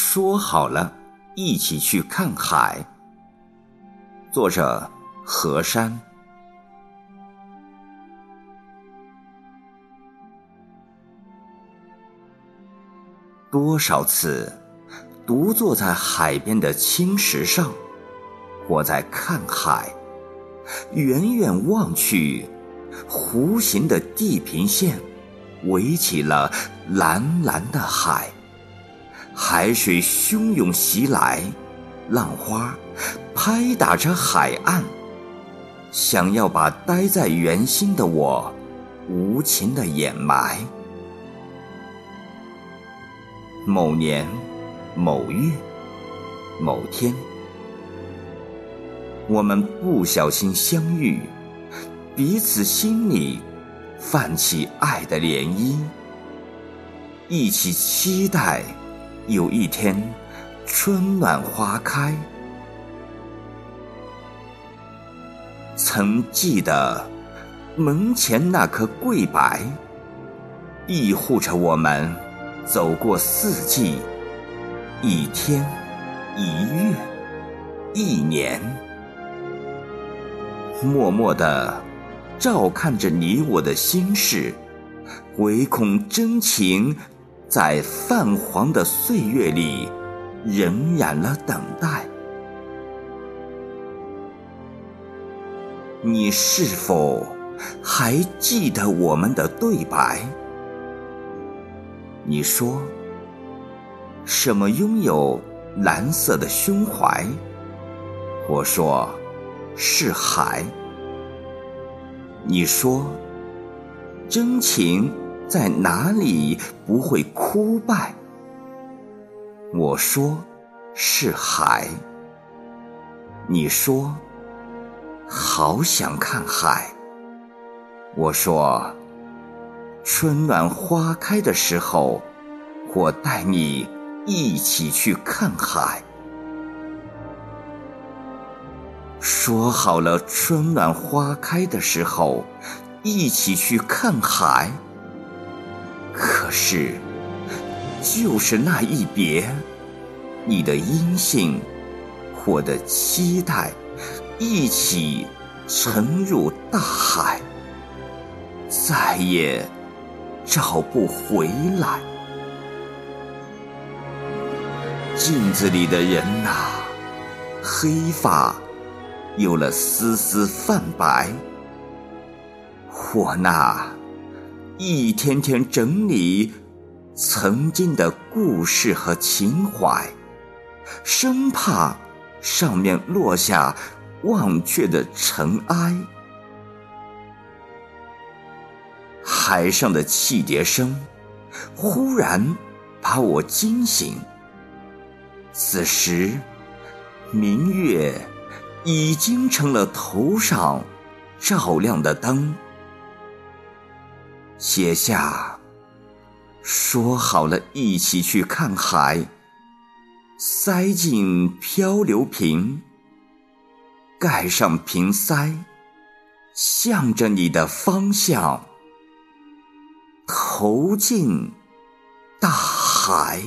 说好了一起去看海。作者：何山。多少次，独坐在海边的青石上，我在看海。远远望去，弧形的地平线围起了蓝蓝的海。海水汹涌袭来，浪花拍打着海岸，想要把待在圆心的我无情的掩埋。某年某月某天，我们不小心相遇，彼此心里泛起爱的涟漪，一起期待。有一天，春暖花开。曾记得门前那棵桂柏，庇护着我们走过四季，一天，一月，一年，默默的照看着你我的心事，唯恐真情。在泛黄的岁月里，仍然了等待。你是否还记得我们的对白？你说，什么拥有蓝色的胸怀？我说，是海。你说，真情。在哪里不会枯败？我说是海。你说好想看海。我说春暖花开的时候，我带你一起去看海。说好了春暖花开的时候，一起去看海。可是，就是那一别，你的音信，我的期待，一起沉入大海，再也找不回来。镜子里的人呐，黑发有了丝丝泛白，我那。一天天整理曾经的故事和情怀，生怕上面落下忘却的尘埃。海上的汽笛声忽然把我惊醒。此时，明月已经成了头上照亮的灯。写下，说好了一起去看海，塞进漂流瓶，盖上瓶塞，向着你的方向投进大海。